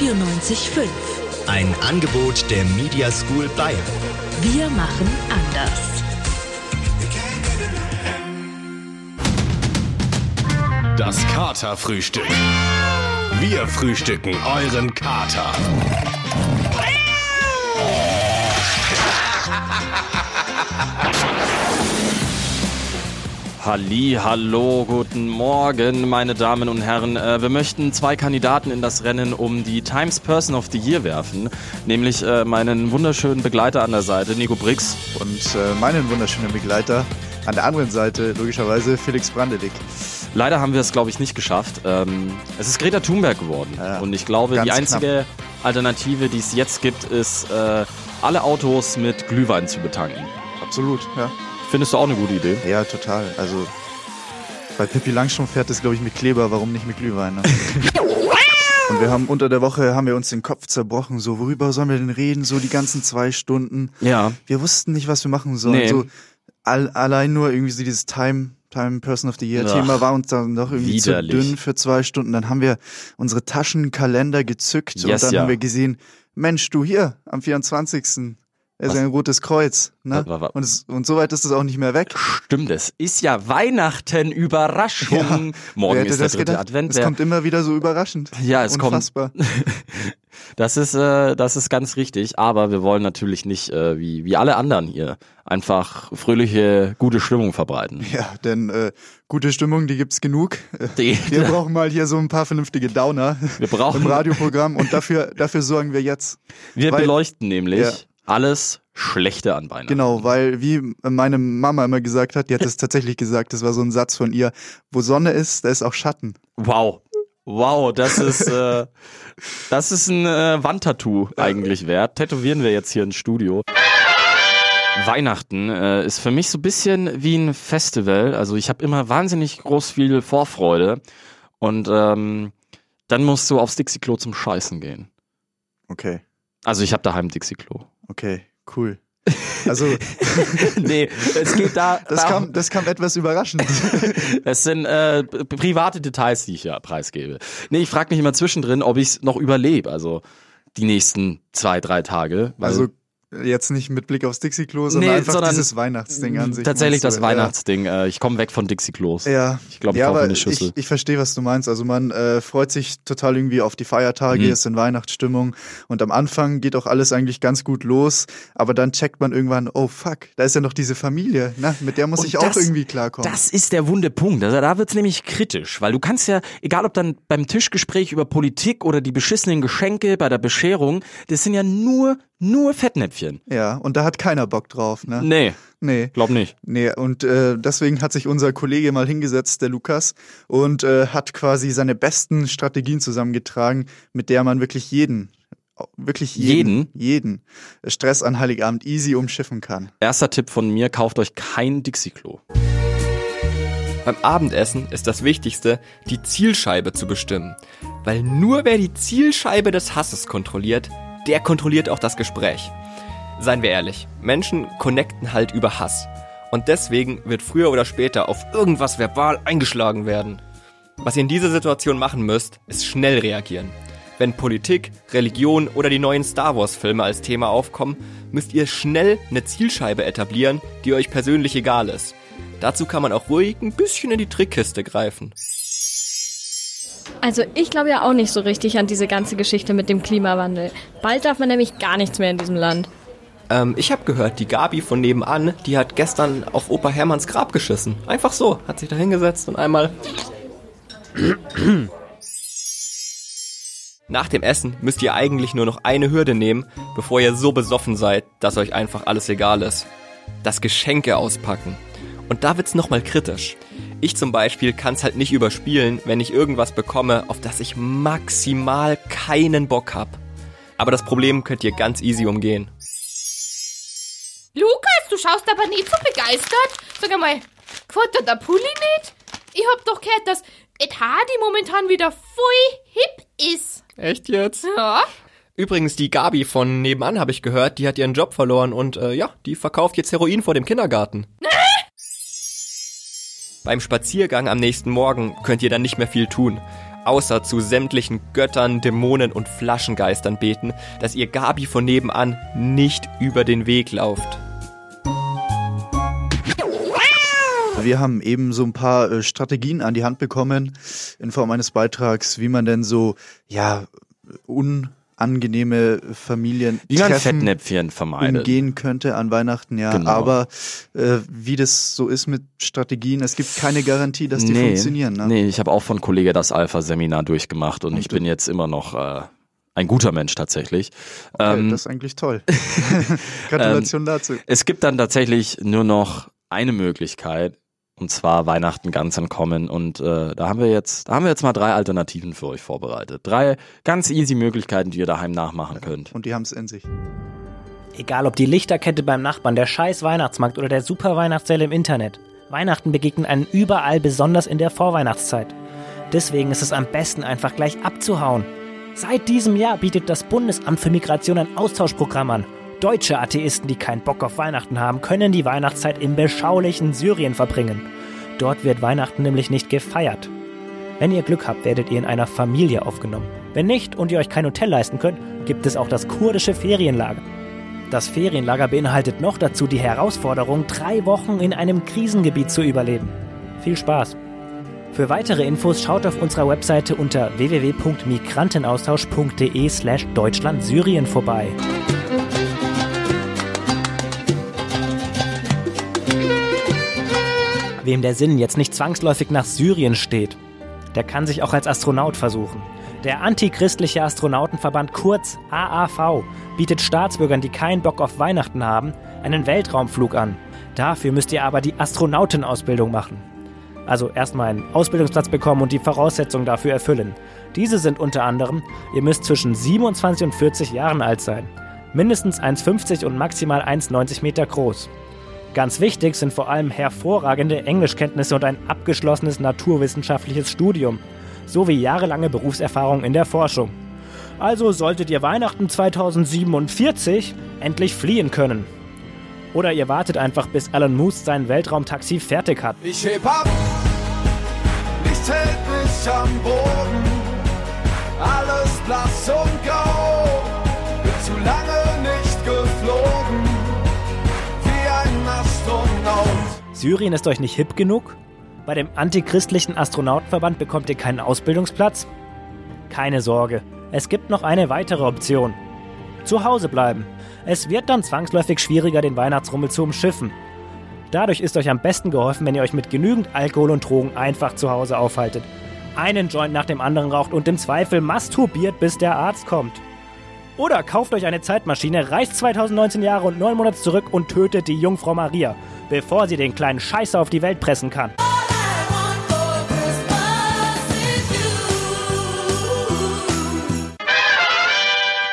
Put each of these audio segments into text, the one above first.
94.5. Ein Angebot der Media School Bayern. Wir machen anders. Das Katerfrühstück. Wir frühstücken euren Kater. Halli, hallo, guten Morgen, meine Damen und Herren. Äh, wir möchten zwei Kandidaten in das Rennen um die Times Person of the Year werfen, nämlich äh, meinen wunderschönen Begleiter an der Seite, Nico Brix. Und äh, meinen wunderschönen Begleiter an der anderen Seite, logischerweise, Felix Brandelig. Leider haben wir es, glaube ich, nicht geschafft. Ähm, es ist Greta Thunberg geworden. Ja, und ich glaube, die einzige Alternative, die es jetzt gibt, ist, alle Autos mit Glühwein zu betanken. Absolut, ja. Findest du auch eine gute Idee? Ja, total. Also bei Pippi Langstrumpf fährt es, glaube ich, mit Kleber, warum nicht mit Glühwein? Ne? Und wir haben unter der Woche haben wir uns den Kopf zerbrochen, so worüber sollen wir denn reden, so die ganzen zwei Stunden. Ja. Wir wussten nicht, was wir machen sollen. Nee. So all, allein nur irgendwie so dieses Time Time Person of the Year Thema Ach, war uns dann noch irgendwie widerlich. zu dünn für zwei Stunden. Dann haben wir unsere Taschenkalender gezückt Yes, und dann ja. haben wir gesehen, Mensch, du hier am 24. Es ist Was? ein rotes Kreuz. Ne? Und, es, und so weit ist es auch nicht mehr weg. Stimmt, es ist ja Weihnachten, Überraschung. Morgen Wer hätte ist der das dritte gedacht? Advent. Es kommt immer wieder so überraschend. Ja, es kommt- Unfassbar. Das ist, äh, das ist ganz richtig, aber wir wollen natürlich nicht, äh, wie, wie alle anderen hier, einfach fröhliche, gute Stimmung verbreiten. Ja, denn äh, gute Stimmung, die gibt's genug. Die- Wir brauchen mal hier so ein paar vernünftige Downer Wir brauchen- im Radioprogramm und dafür, dafür sorgen wir jetzt. Wir Weil- beleuchten nämlich Ja. Alles Schlechte an Weihnachten. Genau, weil wie meine Mama immer gesagt hat, die hat es tatsächlich gesagt, das war so ein Satz von ihr, wo Sonne ist, da ist auch Schatten. Wow. Wow, das ist, äh, das ist ein äh, Wandtattoo eigentlich wert. Tätowieren wir jetzt hier ins Studio. Weihnachten äh, ist für mich so ein bisschen wie ein Festival. Also ich habe immer wahnsinnig groß viel Vorfreude und ähm, dann musst du aufs Dixie-Klo zum Scheißen gehen. Okay, Also ich habe daheim Dixie-Klo. Okay, cool. Also nee, es geht da. das da kam, das kam etwas überraschend. Es sind äh, private Details, die ich ja preisgebe. Nee, ich frage mich immer zwischendrin, ob ich es noch überlebe. Also die nächsten zwei, drei Tage. Also jetzt nicht mit Blick aufs Dixie-Klo, sondern Nee, einfach sondern dieses Weihnachtsding an sich. tatsächlich das? Weihnachtsding. Äh, ich komme weg von Dixie-Klos. Ja. ja. Ich glaube, ich ja, kaufe eine Schüssel. Ich, ich verstehe, was du meinst. Also man äh, freut sich total irgendwie auf die Feiertage, Mhm. ist in Weihnachtsstimmung und am Anfang geht auch alles eigentlich ganz gut los, aber dann checkt man irgendwann, oh fuck, da ist ja noch diese Familie, ne? mit der muss Und ich auch das- irgendwie klarkommen. Das ist der wunde Punkt. Also da wird's nämlich kritisch, weil du kannst ja, egal ob dann beim Tischgespräch über Politik oder die beschissenen Geschenke bei der Bescherung, das sind ja nur, nur Fettnäpfchen. Ja, und da hat keiner Bock drauf. Ne? Nee, Nee. glaub nicht. Nee, und äh, deswegen hat sich unser Kollege mal hingesetzt, der Lukas, und äh, hat quasi seine besten Strategien zusammengetragen, mit der man wirklich jeden, wirklich jeden, jeden Stress an Heiligabend easy umschiffen kann. Erster Tipp von mir, kauft euch kein Dixie-Klo. Beim Abendessen ist das Wichtigste, die Zielscheibe zu bestimmen. Weil nur wer die Zielscheibe des Hasses kontrolliert, der kontrolliert auch das Gespräch. Seien wir ehrlich, Menschen connecten halt über Hass. Und deswegen wird früher oder später auf irgendwas verbal eingeschlagen werden. Was ihr in dieser Situation machen müsst, ist schnell reagieren. Wenn Politik, Religion oder die neuen Star Wars Filme als Thema aufkommen, müsst ihr schnell eine Zielscheibe etablieren, die euch persönlich egal ist. Dazu kann man auch ruhig ein bisschen in die Trickkiste greifen. Also ich glaube ja auch nicht so richtig an diese ganze Geschichte mit dem Klimawandel. Bald darf man nämlich gar nichts mehr in diesem Land. Ähm, ich habe gehört, die Gabi von nebenan, die hat gestern auf Opa Hermanns Grab geschissen. Einfach so, hat sich da hingesetzt und einmal... Nach dem Essen müsst ihr eigentlich nur noch eine Hürde nehmen, bevor ihr so besoffen seid, dass euch einfach alles egal ist. Das Geschenke auspacken. Und da wird's nochmal kritisch. Ich zum Beispiel kann's halt nicht überspielen, wenn ich irgendwas bekomme, auf das ich maximal keinen Bock hab. Aber das Problem könnt ihr ganz easy umgehen. Lukas, du schaust aber nicht so begeistert. Sag einmal, gefällt dir der Pulli nicht? Ich hab doch gehört, dass Ed Hardy momentan wieder voll hip ist. Echt jetzt? Ja? Übrigens, die Gabi von nebenan habe ich gehört, die hat ihren Job verloren und äh, ja, die verkauft jetzt Heroin vor dem Kindergarten. Beim Spaziergang am nächsten Morgen könnt ihr dann nicht mehr viel tun. außer zu sämtlichen Göttern, Dämonen und Flaschengeistern beten, dass ihr Gabi von nebenan nicht über den Weg lauft. Wir haben eben so ein paar äh, Strategien an die Hand bekommen in Form eines Beitrags, wie man denn so, ja, unangenehme Familien Wie man Fettnäpfchen vermeidet. umgehen könnte an Weihnachten, ja. Genau. Aber äh, wie das so ist mit Strategien, es gibt keine Garantie, dass die nee, funktionieren. Ne? Nee, ich habe auch von Kollege das Alpha-Seminar durchgemacht und, Und ich bin jetzt immer noch äh, ein guter Mensch tatsächlich. Okay, Ähm, das ist eigentlich toll. Gratulation dazu. es gibt dann tatsächlich nur noch eine Möglichkeit, und zwar Weihnachten ganz entkommen. Und äh, da haben wir jetzt, da haben wir jetzt mal drei Alternativen für euch vorbereitet. Drei ganz easy Möglichkeiten, die ihr daheim nachmachen könnt. Und die haben es in sich. Egal ob die Lichterkette beim Nachbarn, der scheiß Weihnachtsmarkt oder der super Weihnachtssale im Internet. Weihnachten begegnet einem überall, besonders in der Vorweihnachtszeit. Deswegen ist es am besten, einfach gleich abzuhauen. Seit diesem Jahr bietet das Bundesamt für Migration ein Austauschprogramm an. Deutsche Atheisten, die keinen Bock auf Weihnachten haben, können die Weihnachtszeit im beschaulichen Syrien verbringen. Dort wird Weihnachten nämlich nicht gefeiert. Wenn ihr Glück habt, werdet ihr in einer Familie aufgenommen. Wenn nicht und ihr euch kein Hotel leisten könnt, gibt es auch das kurdische Ferienlager. Das Ferienlager beinhaltet noch dazu die Herausforderung, drei Wochen in einem Krisengebiet zu überleben. Viel Spaß! Für weitere Infos schaut auf unserer Webseite unter www.migrantenaustausch.de slash Deutschland-Syrien vorbei. Wem der Sinn jetzt nicht zwangsläufig nach Syrien steht, der kann sich auch als Astronaut versuchen. Der antichristliche Astronautenverband kurz AAV bietet Staatsbürgern, die keinen Bock auf Weihnachten haben, einen Weltraumflug an. Dafür müsst ihr aber die Astronautenausbildung machen. Also erstmal einen Ausbildungsplatz bekommen und die Voraussetzungen dafür erfüllen. Diese sind unter anderem, ihr müsst zwischen 27 und 40 Jahren alt sein, mindestens 1,50 und maximal 1,90 Meter groß. Ganz wichtig sind vor allem hervorragende Englischkenntnisse und ein abgeschlossenes naturwissenschaftliches Studium, sowie jahrelange Berufserfahrung in der Forschung. Also solltet ihr Weihnachten 2047 endlich fliehen können. Oder ihr wartet einfach, bis Alan Moose sein Weltraumtaxi fertig hat. Ich heb ab, nichts hält mich am Boden. Alles blass und grau, Syrien ist euch nicht hip genug? Bei dem antichristlichen Astronautenverband bekommt ihr keinen Ausbildungsplatz? Keine Sorge, es gibt noch eine weitere Option. Zu Hause bleiben. Es wird dann zwangsläufig schwieriger, den Weihnachtsrummel zu umschiffen. Dadurch ist euch am besten geholfen, wenn ihr euch mit genügend Alkohol und Drogen einfach zu Hause aufhaltet. Einen Joint nach dem anderen raucht und im Zweifel masturbiert, bis der Arzt kommt. Oder kauft euch eine Zeitmaschine, reist 2019 Jahre und 9 Monate zurück und tötet die Jungfrau Maria, bevor sie den kleinen Scheißer auf die Welt pressen kann.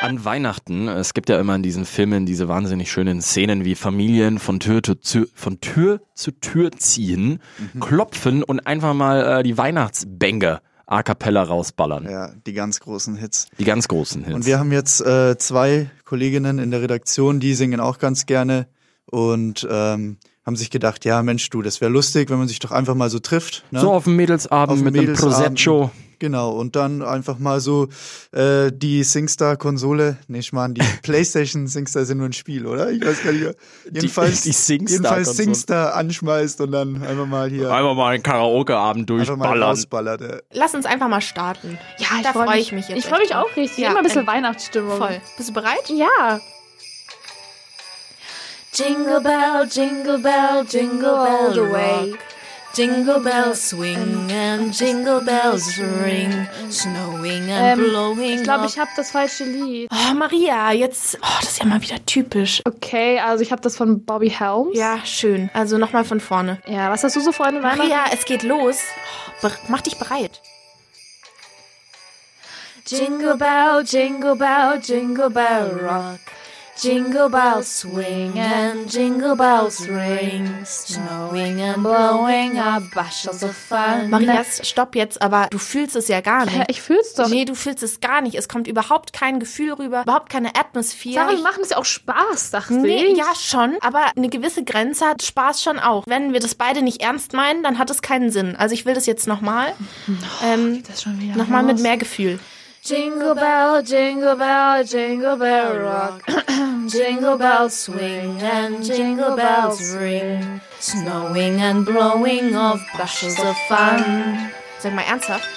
An Weihnachten, es gibt ja immer in diesen Filmen diese wahnsinnig schönen Szenen, wie Familien von Tür zu, zu, von Tür, zu Tür ziehen, klopfen und einfach mal äh, die Weihnachtsbänge a cappella rausballern. Ja, die ganz großen Hits. Die ganz großen Hits. Und wir haben jetzt äh, zwei Kolleginnen in der Redaktion, die singen auch ganz gerne und ähm, haben sich gedacht, ja Mensch, du, das wäre lustig, wenn man sich doch einfach mal so trifft. Ne? so auf dem Mädelsabend Auf dem mit einem Mädelsabend. Prosecco. Genau, und dann einfach mal so äh, die SingStar-Konsole, nee, ich meine, die PlayStation SingStar sind nur ein Spiel, oder? Ich weiß gar nicht mehr. Jedenfalls, die SingStar-Konsole. jedenfalls SingStar anschmeißt und dann einfach mal hier Einfach mal einen Karaoke-Abend durchballern. äh. Lass uns einfach mal starten. Ja, ich da freu freue mich. ich mich jetzt. Ich freue mich auch richtig. Ja, Immer ein bisschen ein- Weihnachtsstimmung. Voll. Bist du bereit? Ja. Jingle bell, jingle bell, jingle bell the way. Jingle bells swing and jingle bells ring, snowing and Ähm, blowing. ich glaube, ich habe das falsche Lied. Oh, Maria, jetzt. Oh, das ist ja mal wieder typisch. Okay, also ich habe das von Bobby Helms. Ja, schön. Also nochmal von vorne. Ja, was hast du so Freunde Weihnachten? Maria, es geht los. Oh, mach dich bereit. Jingle bell, jingle bell, jingle bell rock. Jingle bells swing and jingle bells ring, snowing and blowing up bushels of fun. Marias, stopp jetzt, aber du fühlst es ja gar nicht. Ja, ich fühl's doch. Nee, du fühlst es gar nicht. Es kommt überhaupt kein Gefühl rüber, überhaupt keine Atmosphäre. Sarah, wir Ich- machen es ja auch Spaß, dachte Nee, ich. ja schon, aber eine gewisse Grenze hat Spaß schon auch. Wenn wir das beide nicht ernst meinen, dann hat es keinen Sinn. Also ich will das jetzt nochmal. Ähm, Das schon wieder nochmal mit mehr Gefühl. Jingle bell, jingle bell, jingle bell rock. jingle bells swing and jingle bells ring, snowing and blowing off bushels of fun. Sag mal ernsthaft.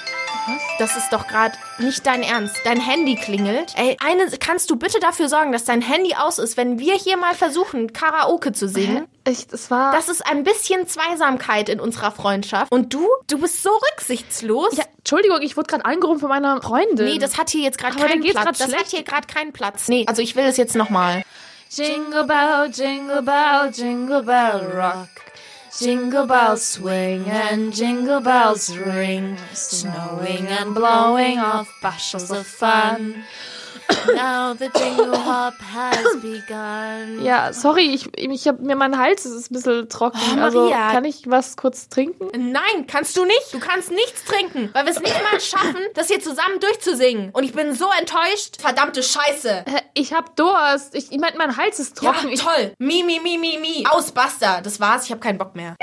Das ist doch gerade nicht dein Ernst. Dein Handy klingelt. Ey, eine, kannst du bitte dafür sorgen, dass dein Handy aus ist, wenn wir hier mal versuchen, Karaoke zu singen? Ich, das war. Das ist ein bisschen Zweisamkeit in unserer Freundschaft. Und du, du bist so rücksichtslos. ja, Entschuldigung, ich wurde gerade angerufen von meiner Freundin. Nee, das hat hier jetzt gerade keinen Platz. grad Das hat schlecht. hier gerade keinen Platz. Nee, also ich will es jetzt nochmal. Jingle bell, jingle bell, jingle bell rock. Jingle bells swing and jingle bells ring, snowing and blowing off bushels of fun. Now the jingle hop has begun. Ja, sorry, ich, ich habe mir mein Hals ist ein bisschen trocken. Oh, also kann ich was kurz trinken? Nein, kannst du nicht. Du kannst nichts trinken, weil wir es nicht mal schaffen, das hier zusammen durchzusingen. Und ich bin so enttäuscht. Verdammte Scheiße. Ich hab Durst. Ich, ich meine, mein Hals ist Ja, trocken. ich, toll. Mi, mi, mi, mi, mi. Aus, basta. Das war's. Ich habe keinen Bock mehr.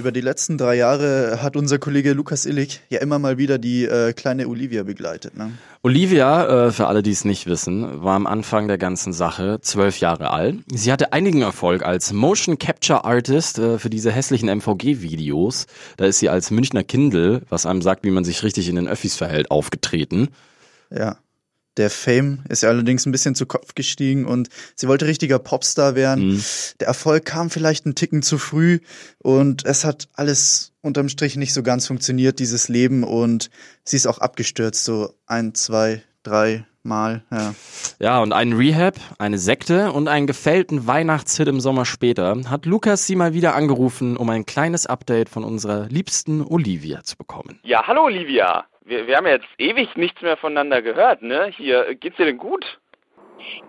Über die letzten drei Jahre hat unser Kollege Lukas Illig ja immer mal wieder die äh, kleine Olivia begleitet. Ne? Olivia, äh, für alle, die es nicht wissen, war am Anfang der ganzen Sache zwölf Jahre alt. Sie hatte einigen Erfolg als Motion Capture Artist äh, für diese hässlichen MVG-Videos. Da ist sie als Münchner Kindle, was einem sagt, wie man sich richtig in den Öffis verhält, aufgetreten. Ja. Der Fame ist ja allerdings ein bisschen zu Kopf gestiegen und sie wollte richtiger Popstar werden. Mhm. Der Erfolg kam vielleicht einen Ticken zu früh und es hat alles unterm Strich nicht so ganz funktioniert, dieses Leben und sie ist auch abgestürzt, so ein, zwei, drei Mal. Ja. Ja, und einen Rehab, eine Sekte und einen gefällten Weihnachtshit im Sommer später hat Lukas sie mal wieder angerufen, um ein kleines Update von unserer liebsten Olivia zu bekommen. Ja, hallo Olivia. Wir, wir haben ja jetzt ewig nichts mehr voneinander gehört, ne? Hier, geht's dir denn gut?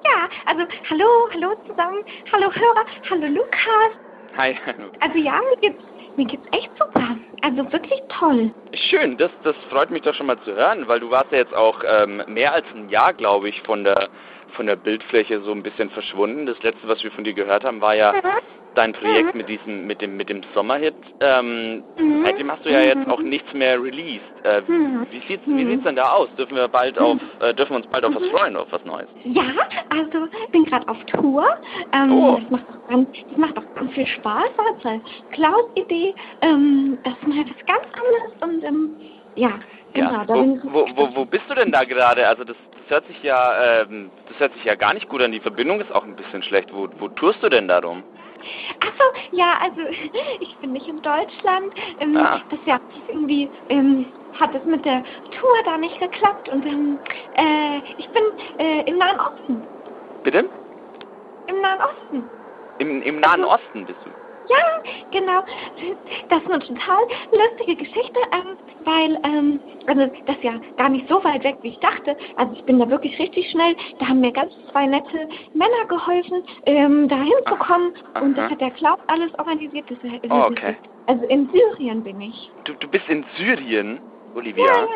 Ja, also hallo, hallo zusammen, hallo Hörer, hallo Lukas. Hi. Also ja, mir geht's, mir geht's echt super. Also wirklich toll. Schön, das, das freut mich doch schon mal zu hören, weil du warst ja jetzt auch ähm, mehr als ein Jahr, glaube ich, von der von der Bildfläche so ein bisschen verschwunden. Das letzte, was wir von dir gehört haben, war ja dein Projekt mit diesem, mit dem, mit dem Sommerhit. Ähm, Mhm. Seitdem hast du ja jetzt auch nichts mehr released. Äh, Mhm. Wie sieht's, wie sieht's denn da aus? Dürfen wir bald auf, äh, dürfen wir uns bald auf was freuen, auf was Neues? Ja, also ich bin gerade auf Tour. Ähm, Oh. Das macht auch ganz, das macht auch ganz viel Spaß. Das war Klaus Idee. Ähm, das ist mal was ganz anderes und ähm, ja, genau. Ja. da Wo, wo, wo, wo bist du denn da gerade? Also das, das hört sich ja, ähm, das hört sich ja gar nicht gut an. Die Verbindung ist auch ein bisschen schlecht. Wo, wo tourst du denn darum? Achso, ja, also ich bin nicht in Deutschland. Ähm, Ah. Das ja irgendwie ähm, hat es mit der Tour da nicht geklappt und ähm, äh, ich bin äh, im Nahen Osten. Bitte? Im Nahen Osten. Im, im Nahen Osten bist du. Ja, genau. Das ist eine total lustige Geschichte, ähm, weil, ähm, also das ist ja gar nicht so weit weg, wie ich dachte. Also ich bin da wirklich richtig schnell. Da haben mir ganz zwei nette Männer geholfen, ähm, da hinzukommen. Und das hat der Klaus alles organisiert. Das, ist- Oh, okay. Also in Syrien bin ich. Du, du bist in Syrien, Olivia. Ja.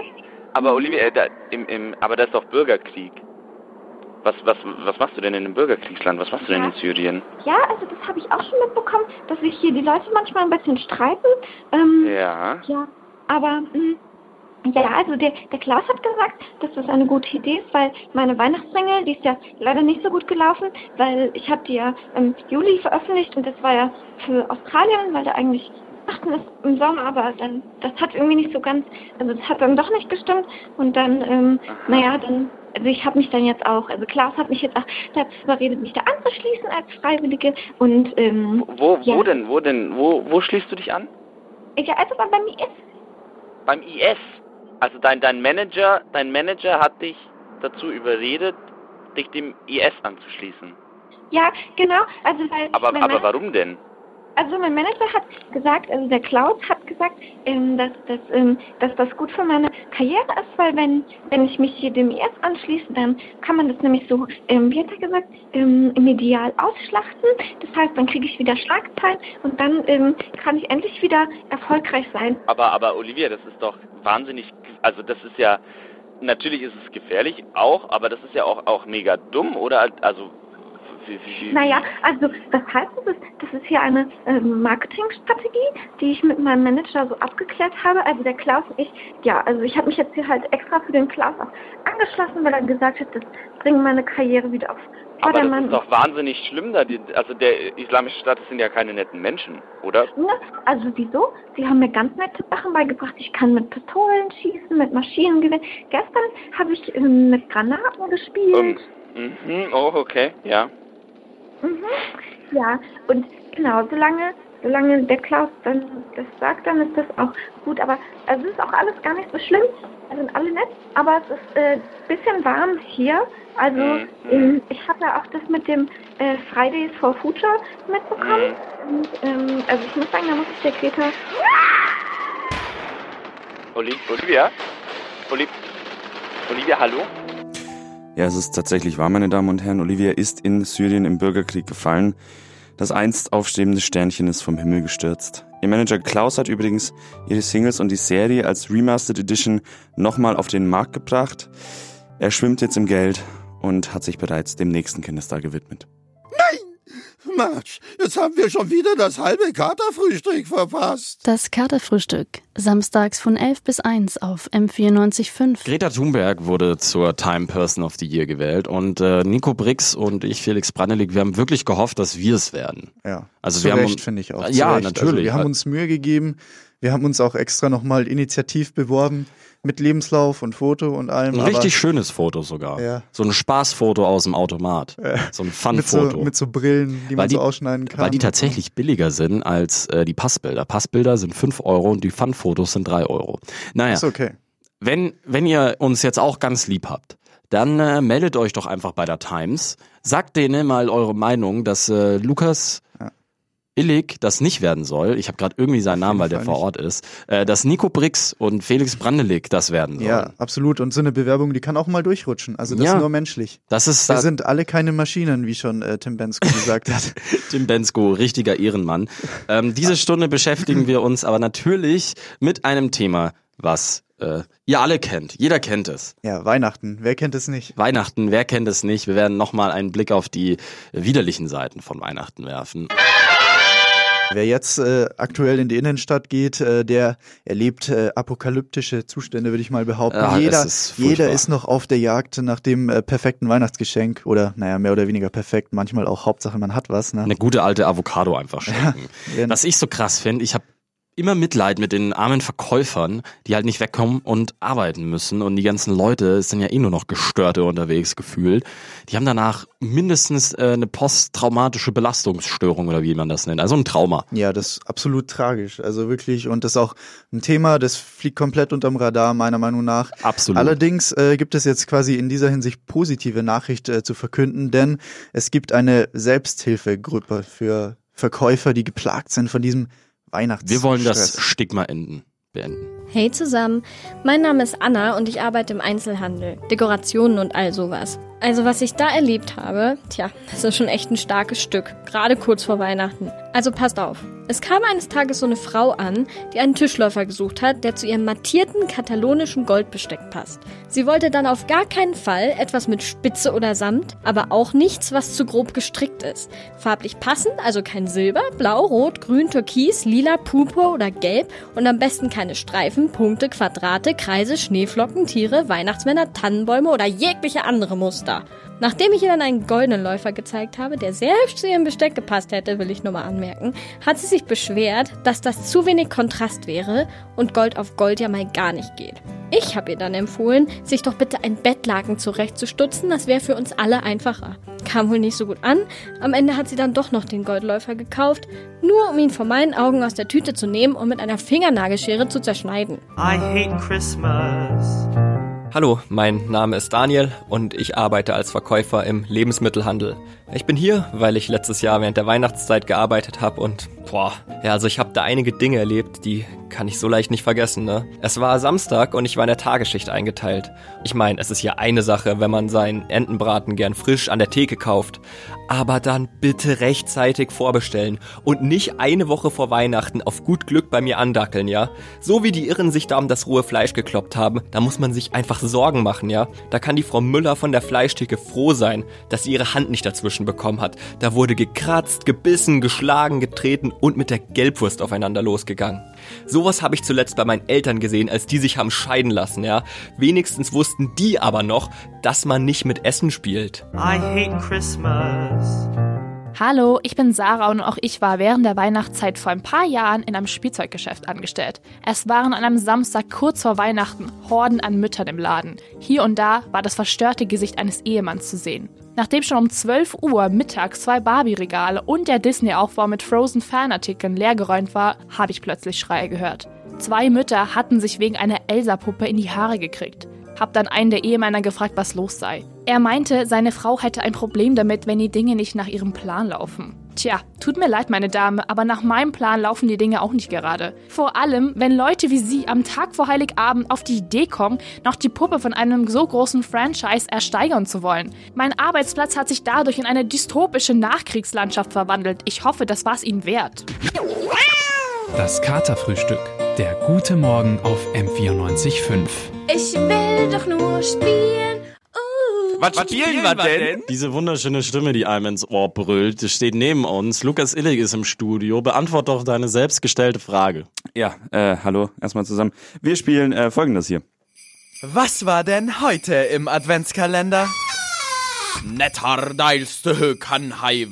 Aber Olivia, äh, da, im, im, aber da ist doch Bürgerkrieg. Was, was, was machst du denn in einem Bürgerkriegsland? Was machst du denn in Syrien? Ja, also das habe ich auch schon mitbekommen, dass sich hier die Leute manchmal ein bisschen streiten. Ähm, Ja. Ja, aber mh, ja, also der, der Klaus hat gesagt, dass das eine gute Idee ist, weil meine Weihnachtssingle, die ist ja leider nicht so gut gelaufen, weil ich habe die ja im Juli veröffentlicht und das war ja für Australien, weil da eigentlich Weihnachten ist im Sommer, aber dann das hat irgendwie nicht so ganz, also das hat dann doch nicht gestimmt und dann, ähm, naja, dann, also ich habe mich dann jetzt auch, also Klaus hat mich jetzt auch dazu überredet, mich da anzuschließen als Freiwillige und ähm, Wo, ja, wo denn, wo denn, wo, wo schließt du dich an? Ja, also bei mir ist Beim IS. Also dein, dein Manager, dein Manager hat dich dazu überredet, dich dem IS anzuschließen. Ja, genau. Also weil Aber, aber warum denn? Also mein Manager hat gesagt, also der Klaus hat gesagt, ähm, dass, dass, ähm, dass das gut für meine Karriere ist, weil wenn, wenn ich mich hier dem IS anschließe, dann kann man das nämlich so, ähm, wie hat er gesagt, ähm, im Ideal ausschlachten. Das heißt, dann kriege ich wieder Schlagzeilen und dann ähm, kann ich endlich wieder erfolgreich sein. Aber, aber Olivia, das ist doch wahnsinnig, also das ist ja, natürlich ist es gefährlich auch, aber das ist ja auch, auch mega dumm, oder? Also, Naja, also das heißt, das ist, das ist hier eine ähm, Marketingstrategie, die ich mit meinem Manager so abgeklärt habe. Also der Klaus und ich, ja, also ich habe mich jetzt hier halt extra für den Klaus auch angeschlossen, weil er gesagt hat, das bringt meine Karriere wieder auf aber das ist doch wahnsinnig schlimm da. Die, also der Islamische Staat, das sind ja keine netten Menschen, oder? Ne? Also wieso? Sie haben mir ganz nette Sachen beigebracht. Ich kann mit Pistolen schießen, mit Maschinengewehr. Gestern habe ich ähm, mit Granaten gespielt. Ähm, mhm, oh, okay, ja. Mhm. Ja, und genau, solange, solange der Klaus dann das sagt, dann ist das auch gut. Aber also es ist auch alles gar nicht so schlimm. Wir sind alle nett, aber es ist ein äh, bisschen warm hier. Also Mhm. ähm, ich habe ja auch das mit dem äh, Fridays for Future mitbekommen. Und, ähm, also ich muss sagen, da muss ich der Greta Oli Olivia? Oli Olivia, hallo? Ja, es ist tatsächlich wahr, meine Damen und Herren. Olivia ist in Syrien im Bürgerkrieg gefallen. Das einst aufstrebende Sternchen ist vom Himmel gestürzt. Ihr Manager Klaus hat übrigens ihre Singles und die Serie als Remastered Edition nochmal auf den Markt gebracht. Er schwimmt jetzt im Geld und hat sich bereits dem nächsten Kindestag gewidmet. Marsch, jetzt haben wir schon wieder das halbe Katerfrühstück verpasst. Das Katerfrühstück. Samstags von 11 bis 1 auf M94.5. Greta Thunberg wurde zur Time Person of the Year gewählt und äh, Nico Brix und ich, Felix Brandelig, wir haben wirklich gehofft, dass wir es werden. Ja, Also zu wir haben Recht, uns- finde ich auch. Ja, Recht. natürlich. Also wir haben uns Mühe gegeben. Wir haben uns auch extra nochmal initiativ beworben mit Lebenslauf und Foto und allem. Ein richtig schönes Foto sogar. Ja. So ein Spaßfoto aus dem Automat. So ein mit, Fun-Foto. so, mit so Brillen, die man Weil die- so ausschneiden kann. Weil die tatsächlich billiger sind als äh, die Passbilder. Passbilder sind 5 Euro und die Fun-Fotos sind 3 Euro. Naja, Ist okay. wenn, wenn ihr uns jetzt auch ganz lieb habt, dann äh, meldet euch doch einfach bei der Times. Sagt denen mal eure Meinung, dass äh, Lukas Illig das nicht werden soll. Ich habe gerade irgendwie seinen Namen, weil der vor Ort ist. Äh, dass Nico Brix und Felix Brandelig das werden sollen. Ja, absolut. Und so eine Bewerbung, die kann auch mal durchrutschen. Also das Ja. ist nur menschlich. Das ist Wir da- sind alle keine Maschinen, wie schon äh, Tim Bensko gesagt hat. Tim Bensko, richtiger Ehrenmann. Ähm, diese Stunde beschäftigen wir uns aber natürlich mit einem Thema, was äh, ihr alle kennt. Jeder kennt es. Ja, Weihnachten. Wer kennt es nicht? Weihnachten, wer kennt es nicht? Wir werden nochmal einen Blick auf die widerlichen Seiten von Weihnachten werfen. Wer jetzt äh, aktuell in die Innenstadt geht, äh, der erlebt äh, apokalyptische Zustände, würde ich mal behaupten. Ja, jeder, ist jeder ist noch auf der Jagd nach dem äh, perfekten Weihnachtsgeschenk oder naja, mehr oder weniger perfekt. Manchmal auch Hauptsache, man hat was. Ne? Eine gute alte Avocado einfach schenken. Ja. Was ich so krass finde, ich habe immer Mitleid mit den armen Verkäufern, die halt nicht wegkommen und arbeiten müssen. Und die ganzen Leute sind ja eh nur noch Gestörte unterwegs gefühlt. Die haben danach mindestens äh, eine posttraumatische Belastungsstörung oder wie man das nennt. Also ein Trauma. Ja, das ist absolut tragisch. Also wirklich, und das ist auch ein Thema, das fliegt komplett unterm Radar, meiner Meinung nach. Absolut. Allerdings äh, gibt es jetzt quasi in dieser Hinsicht positive Nachricht äh, zu verkünden, denn es gibt eine Selbsthilfegruppe für Verkäufer, die geplagt sind von diesem Weihnachts. Wir wollen das Stigma enden, beenden. Hey zusammen, mein Name ist Anna und ich arbeite im Einzelhandel, Dekorationen und all sowas. Also was ich da erlebt habe, tja, das ist schon echt ein starkes Stück, gerade kurz vor Weihnachten. Also passt auf. Es kam eines Tages so eine Frau an, die einen Tischläufer gesucht hat, der zu ihrem mattierten katalonischen Goldbesteck passt. Sie wollte dann auf gar keinen Fall etwas mit Spitze oder Samt, aber auch nichts, was zu grob gestrickt ist. Farblich passend, also kein Silber, Blau, Rot, Grün, Türkis, Lila, Purpur oder Gelb und am besten keine Streifen, Punkte, Quadrate, Kreise, Schneeflocken, Tiere, Weihnachtsmänner, Tannenbäume oder jegliche andere Muster. Nachdem ich ihr dann einen goldenen Läufer gezeigt habe, der selbst zu ihrem Besteck gepasst hätte, will ich nur mal anmerken, hat sie sich beschwert, dass das zu wenig Kontrast wäre und Gold auf Gold ja mal gar nicht geht. Ich habe ihr dann empfohlen, sich doch bitte ein Bettlaken zurechtzustutzen, das wäre für uns alle einfacher. Kam wohl nicht so gut an, am Ende hat sie dann doch noch den Goldläufer gekauft, nur um ihn vor meinen Augen aus der Tüte zu nehmen und mit einer Fingernagelschere zu zerschneiden. I hate Christmas. Hallo, mein Name ist Daniel und ich arbeite als Verkäufer im Lebensmittelhandel. Ich bin hier, weil ich letztes Jahr während der Weihnachtszeit gearbeitet habe und boah, ja, also ich habe da einige Dinge erlebt, die kann ich so leicht nicht vergessen, ne? Es war Samstag und ich war in der Tagesschicht eingeteilt. Ich meine, es ist ja eine Sache, wenn man seinen Entenbraten gern frisch an der Theke kauft. Aber dann bitte rechtzeitig vorbestellen und nicht eine Woche vor Weihnachten auf gut Glück bei mir andackeln, ja? So wie die Irren sich da um das rohe Fleisch gekloppt haben, da muss man sich einfach Sorgen machen, ja? Da kann die Frau Müller von der Fleischtheke froh sein, dass sie ihre Hand nicht dazwischen bekommen hat. Da wurde gekratzt, gebissen, geschlagen, getreten und mit der Gelbwurst aufeinander losgegangen. Sowas habe ich zuletzt bei meinen Eltern gesehen, als die sich haben scheiden lassen, ja? Wenigstens wussten die aber noch, dass man nicht mit Essen spielt. I hate Christmas. Hallo, ich bin Sarah und auch ich war während der Weihnachtszeit vor ein paar Jahren in einem Spielzeuggeschäft angestellt. Es waren an einem Samstag kurz vor Weihnachten Horden an Müttern im Laden. Hier und da war das verstörte Gesicht eines Ehemanns zu sehen. Nachdem schon um 12 Uhr mittags zwei Barbie-Regale und der Disney-Aufbau mit Frozen-Fanartikeln leergeräumt war, habe ich plötzlich Schreie gehört. Zwei Mütter hatten sich wegen einer Elsa-Puppe in die Haare gekriegt. Hab dann einen der Ehemänner gefragt, was los sei. Er meinte, seine Frau hätte ein Problem damit, wenn die Dinge nicht nach ihrem Plan laufen. Tja, tut mir leid, meine Dame, aber nach meinem Plan laufen die Dinge auch nicht gerade. Vor allem, wenn Leute wie Sie am Tag vor Heiligabend auf die Idee kommen, noch die Puppe von einem so großen Franchise ersteigern zu wollen. Mein Arbeitsplatz hat sich dadurch in eine dystopische Nachkriegslandschaft verwandelt. Ich hoffe, das war's Ihnen wert. Das Katerfrühstück. Der gute Morgen auf M94.5. Ich will doch nur spielen. Was, spielen wir denn? Diese wunderschöne Stimme, die einem ins Ohr brüllt, steht neben uns. Lukas Illig ist im Studio. Beantwort doch deine selbstgestellte Frage. Ja, äh, hallo, erstmal zusammen. Wir spielen äh, folgendes hier. Was war denn heute im Adventskalender? Netterdeilste Kannhaiv.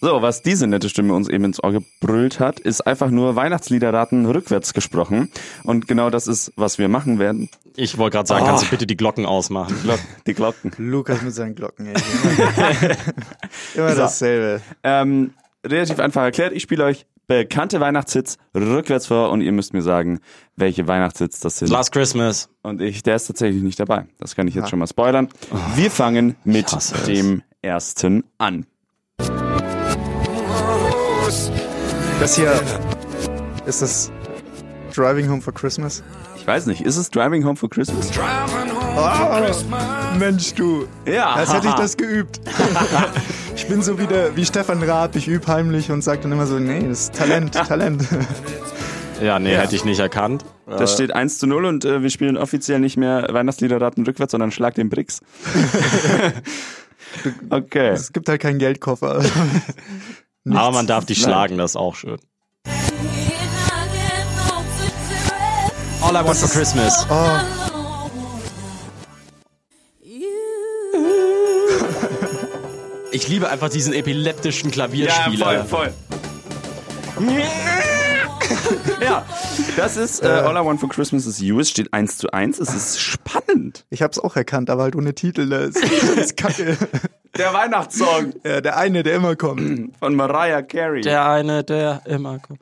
So, was diese nette Stimme uns eben ins Ohr gebrüllt hat, ist einfach nur Weihnachtsliederraten rückwärts gesprochen. Und genau das ist, was wir machen werden. Ich wollte gerade sagen, kannst du bitte die Glocken ausmachen? Glock, die Glocken. Lukas mit seinen Glocken, ey. Immer So. dasselbe. Ähm, relativ einfach erklärt, ich spiele euch bekannte Weihnachtshits rückwärts vor und ihr müsst mir sagen, welche Weihnachtshits das sind. Last Christmas. Und ich, der ist tatsächlich nicht dabei. Das kann ich jetzt Ah. schon mal spoilern. Wir fangen mit dem ersten an. Das hier, ist das Driving Home for Christmas? Ich weiß nicht, ist es Driving Home for Christmas? Oh, Mensch, du. Ja. Als hätte ich das geübt. ich bin so wie, der, wie Stefan Raab, ich übe heimlich und sage dann immer so, nee, das ist Talent, Talent. Ja, nee, Ja. hätte ich nicht erkannt. Das Äh, steht 1 zu 0 und äh, wir spielen offiziell nicht mehr Weihnachtsliederraten rückwärts, sondern Schlag den Bricks. okay. Es gibt halt keinen Geldkoffer. Aber man darf die Nein. schlagen, das ist auch schön. All I want for Christmas. Oh. Ich liebe einfach diesen epileptischen Klavierspieler. Ja, voll, voll. ja, das ist äh, All I Want for Christmas is You. Es steht 1 zu 1. Es ist spannend. Ich hab's auch erkannt, aber halt ohne Titel. Das ist, das ist kacke. Der Weihnachtssong Ja, der eine, der immer kommt. von Mariah Carey. Der eine, der immer kommt.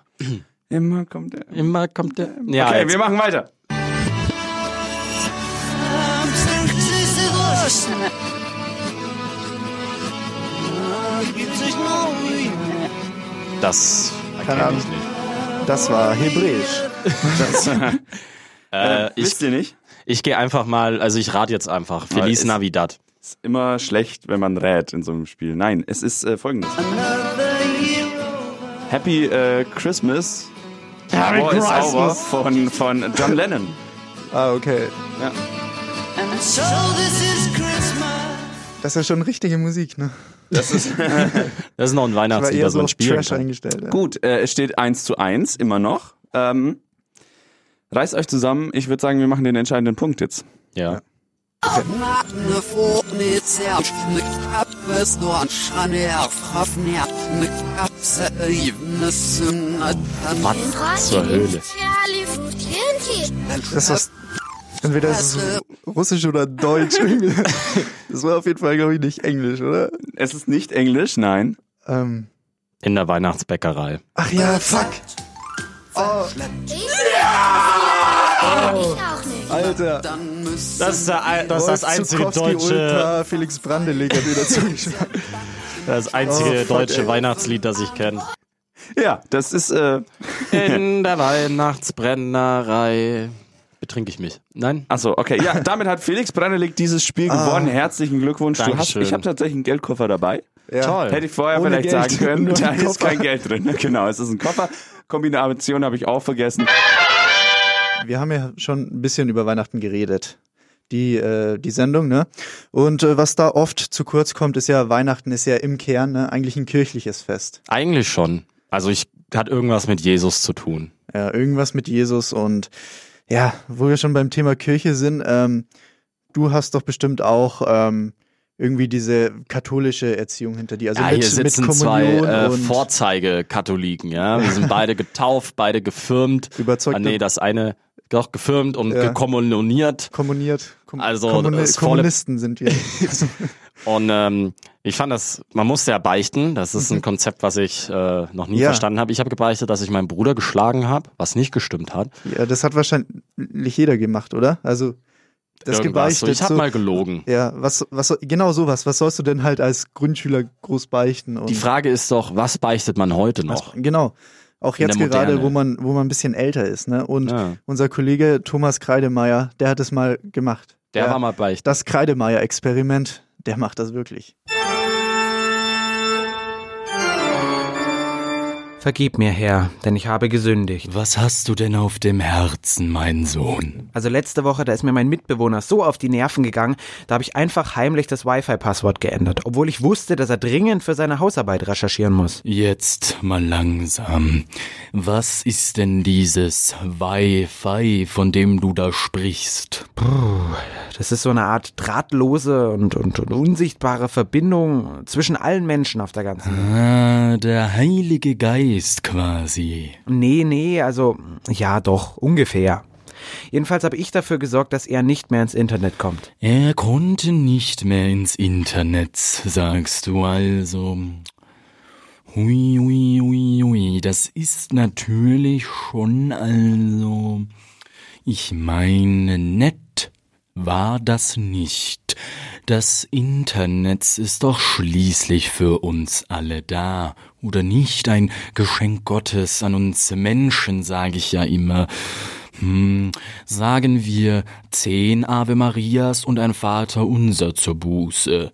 Immer kommt der. Immer kommt der. Ja, okay, jetzt. wir machen weiter. das Keine erkenne Ahnung. ich nicht. Das war Hebräisch. Das, Äh, ich wisst ihr nicht? ich gehe einfach mal, also ich rate jetzt einfach. Feliz ist- Navidad. Ist immer schlecht, wenn man rät in so einem Spiel. Nein, es ist äh, folgendes. Happy äh, Christmas. Happy War is Christmas. over von, von John Lennon. Ah, okay. Ja. Das ist ja schon richtige Musik, ne? Das ist Das ist noch ein Weihnachtslied, das so man spielen Trash kann. eingestellt. Ja. Gut, äh, es steht 1 zu 1, immer noch. Ähm, reißt euch zusammen. Ich würde sagen, wir machen den entscheidenden Punkt jetzt. Ja. Was zur Höhle? Das ist entweder ist es Russisch oder Deutsch. Das war auf jeden Fall, glaube ich, nicht Englisch, oder? Es ist nicht Englisch, nein. Ähm, In der Weihnachtsbäckerei. ach ja, fuck. Oh, Alter. Das ist, der, das, ist das einzige Zukowski deutsche, Ultra, Felix Brandelig hat wieder zugeschlagen. das einzige Oh, fuck, deutsche ey. Weihnachtslied, das ich kenne. Ja, das ist äh in der Weihnachtsbrennerei betrinke ich mich. Nein? Achso, okay. Ja, damit hat Felix Brennelik dieses Spiel Ah. gewonnen. Herzlichen Glückwunsch. Du hast, ich habe tatsächlich einen Geldkoffer dabei. Ja. Toll. Hätte ich vorher Ohne vielleicht Geld, sagen können, da ist Koffer. kein Geld drin. Genau, es ist ein Koffer. Kombination habe ich auch vergessen. Wir haben ja schon ein bisschen über Weihnachten geredet. Die, äh, die Sendung, ne? Und äh, was da oft zu kurz kommt, ist ja, Weihnachten ist ja im Kern ne, eigentlich ein kirchliches Fest. Eigentlich schon. Also ich hat irgendwas mit Jesus zu tun. Ja, irgendwas mit Jesus und ja, wo wir schon beim Thema Kirche sind, ähm, du hast doch bestimmt auch ähm, irgendwie diese katholische Erziehung hinter dir. Also ja, mit, hier sitzen zwei äh, Vorzeigekatholiken, ja. Wir sind beide getauft, beide gefirmt. Überzeugte- Ah, nee, das eine doch gefirmt und Ja. gekommuniert. kommuniert. Kom Also Kommuni Kommunisten sind wir. Und ähm, ich fand das, man muss ja beichten. Das ist ein Konzept, was ich äh, noch nie Ja. verstanden habe. Ich habe gebeichtet, dass ich meinen Bruder geschlagen habe, was nicht gestimmt hat. ja, das hat wahrscheinlich jeder gemacht, oder? Also das Irgendwas so. gebeichtet. Ich habe mal gelogen. Ja, was, was, genau sowas. Was sollst du denn halt als Grundschüler groß beichten? Und Die Frage ist doch, was beichtet man heute noch? Genau. Auch jetzt der gerade, wo man, wo man ein bisschen älter ist, ne? Und Ja. unser Kollege Thomas Kreidemeier, der hat es mal gemacht. Der war mal beichten. Das Kreidemeier-Experiment, der macht das wirklich. Vergib mir, Herr, denn ich habe gesündigt. Was hast du denn auf dem Herzen, mein Sohn? Also letzte Woche, da ist mir mein Mitbewohner so auf die Nerven gegangen, da habe ich einfach heimlich das Wi-Fi-Passwort geändert, obwohl ich wusste, dass er dringend für seine Hausarbeit recherchieren muss. Jetzt mal langsam. Was ist denn dieses Wi-Fi, von dem du da sprichst? Puh, das ist so eine Art drahtlose und, und, und unsichtbare Verbindung zwischen allen Menschen auf der ganzen Welt. Ah, der Heilige Geist quasi. Nee, nee, also ja doch, ungefähr. Jedenfalls habe ich dafür gesorgt, dass er nicht mehr ins Internet kommt. Er konnte nicht mehr ins Internet, sagst du also. Hui, hui, hui, hui, das ist natürlich schon also. Ich meine, nett war das nicht. Das Internet ist doch schließlich für uns alle da, oder nicht? Ein Geschenk Gottes an uns Menschen, sage ich ja immer. Hm, sagen wir zehn Ave Marias und ein Vater unser zur Buße.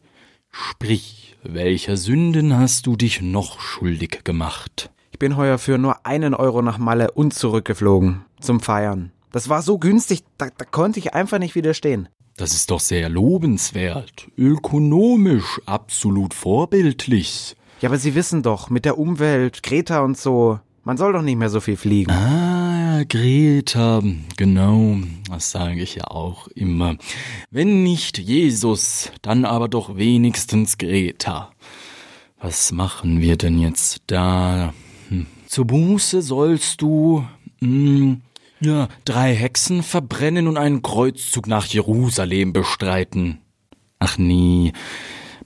Sprich, welcher Sünden hast du dich noch schuldig gemacht? Ich bin heuer für nur einen Euro nach Malle und zurückgeflogen. Zum Feiern. Das war so günstig, da, da konnte ich einfach nicht widerstehen. Das ist doch sehr lobenswert, ökonomisch, absolut vorbildlich. Ja, aber Sie wissen doch, mit der Umwelt, Greta und so, man soll doch nicht mehr so viel fliegen. Ah, Greta, genau, das sage ich ja auch immer. Wenn nicht Jesus, dann aber doch wenigstens Greta. Was machen wir denn jetzt da? Hm. Zur Buße sollst du, hm, ja, drei Hexen verbrennen und einen Kreuzzug nach Jerusalem bestreiten. Ach nee,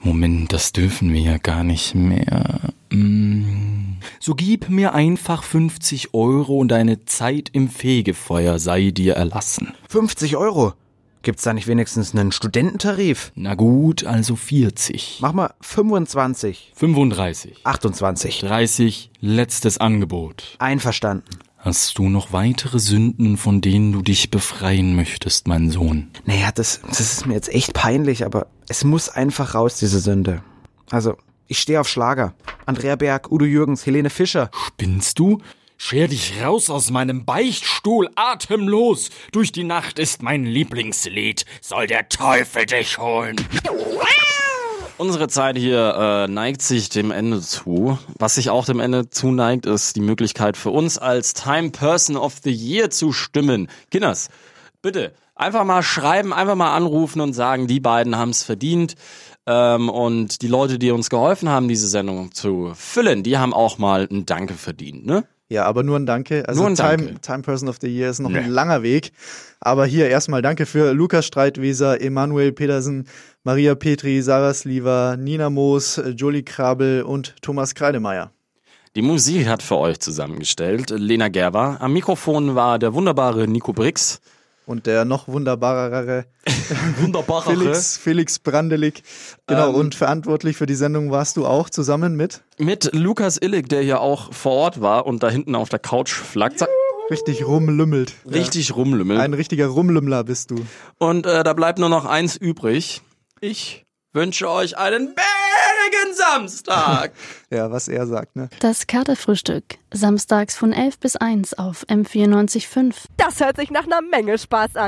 Moment, das dürfen wir ja gar nicht mehr. Hm. So gib mir einfach 50 Euro und deine Zeit im Fegefeuer sei dir erlassen. 50 Euro? Gibt's da nicht wenigstens einen Studententarif? Na gut, also 40. Mach mal 25. 35. 28. 30, letztes Angebot. Einverstanden. Hast du noch weitere Sünden, von denen du dich befreien möchtest, mein Sohn? Naja, das, das ist mir jetzt echt peinlich, aber es muss einfach raus, diese Sünde. Also, ich stehe auf Schlager. Andrea Berg, Udo Jürgens, Helene Fischer. Spinnst du? Scher dich raus aus meinem Beichtstuhl, atemlos. Durch die Nacht ist mein Lieblingslied. Soll der Teufel dich holen. Unsere Zeit hier äh, neigt sich dem Ende zu. Was sich auch dem Ende zuneigt, ist die Möglichkeit für uns als Time Person of the Year zu stimmen. Kinders, bitte einfach mal schreiben, einfach mal anrufen und sagen, die beiden haben es verdient. Ähm, und die Leute, die uns geholfen haben, diese Sendung zu füllen, die haben auch mal ein Danke verdient, ne? Ja, aber nur ein Danke. Also Nur ein Time, Danke. Time Person of the Year ist noch Nee. ein langer Weg. Aber hier erstmal Danke für Lukas Streitweser, Emanuel Pedersen, Maria Petri, Sarah Sliva, Nina Moos, Jolie Krabel und Thomas Kreidemeier. Die Musik hat für euch zusammengestellt Lena Gerber. Am Mikrofon war der wunderbare Nico Brix. Und der noch wunderbarere Wunderbarere. Felix, Felix Brandelig. Genau, Ähm, und verantwortlich für die Sendung warst du auch zusammen mit? Mit Lukas Illig, der hier auch vor Ort war und da hinten auf der Couch flackt. Richtig rumlümmelt. Richtig rumlümmelt. Ein richtiger Rumlümmler bist du. Und äh, da bleibt nur noch eins übrig. Ich wünsche euch einen bärigen Samstag. Ja, was er sagt, ne? Das Katerfrühstück. Samstags von 11 bis 1 auf M94.5. Das hört sich nach einer Menge Spaß an.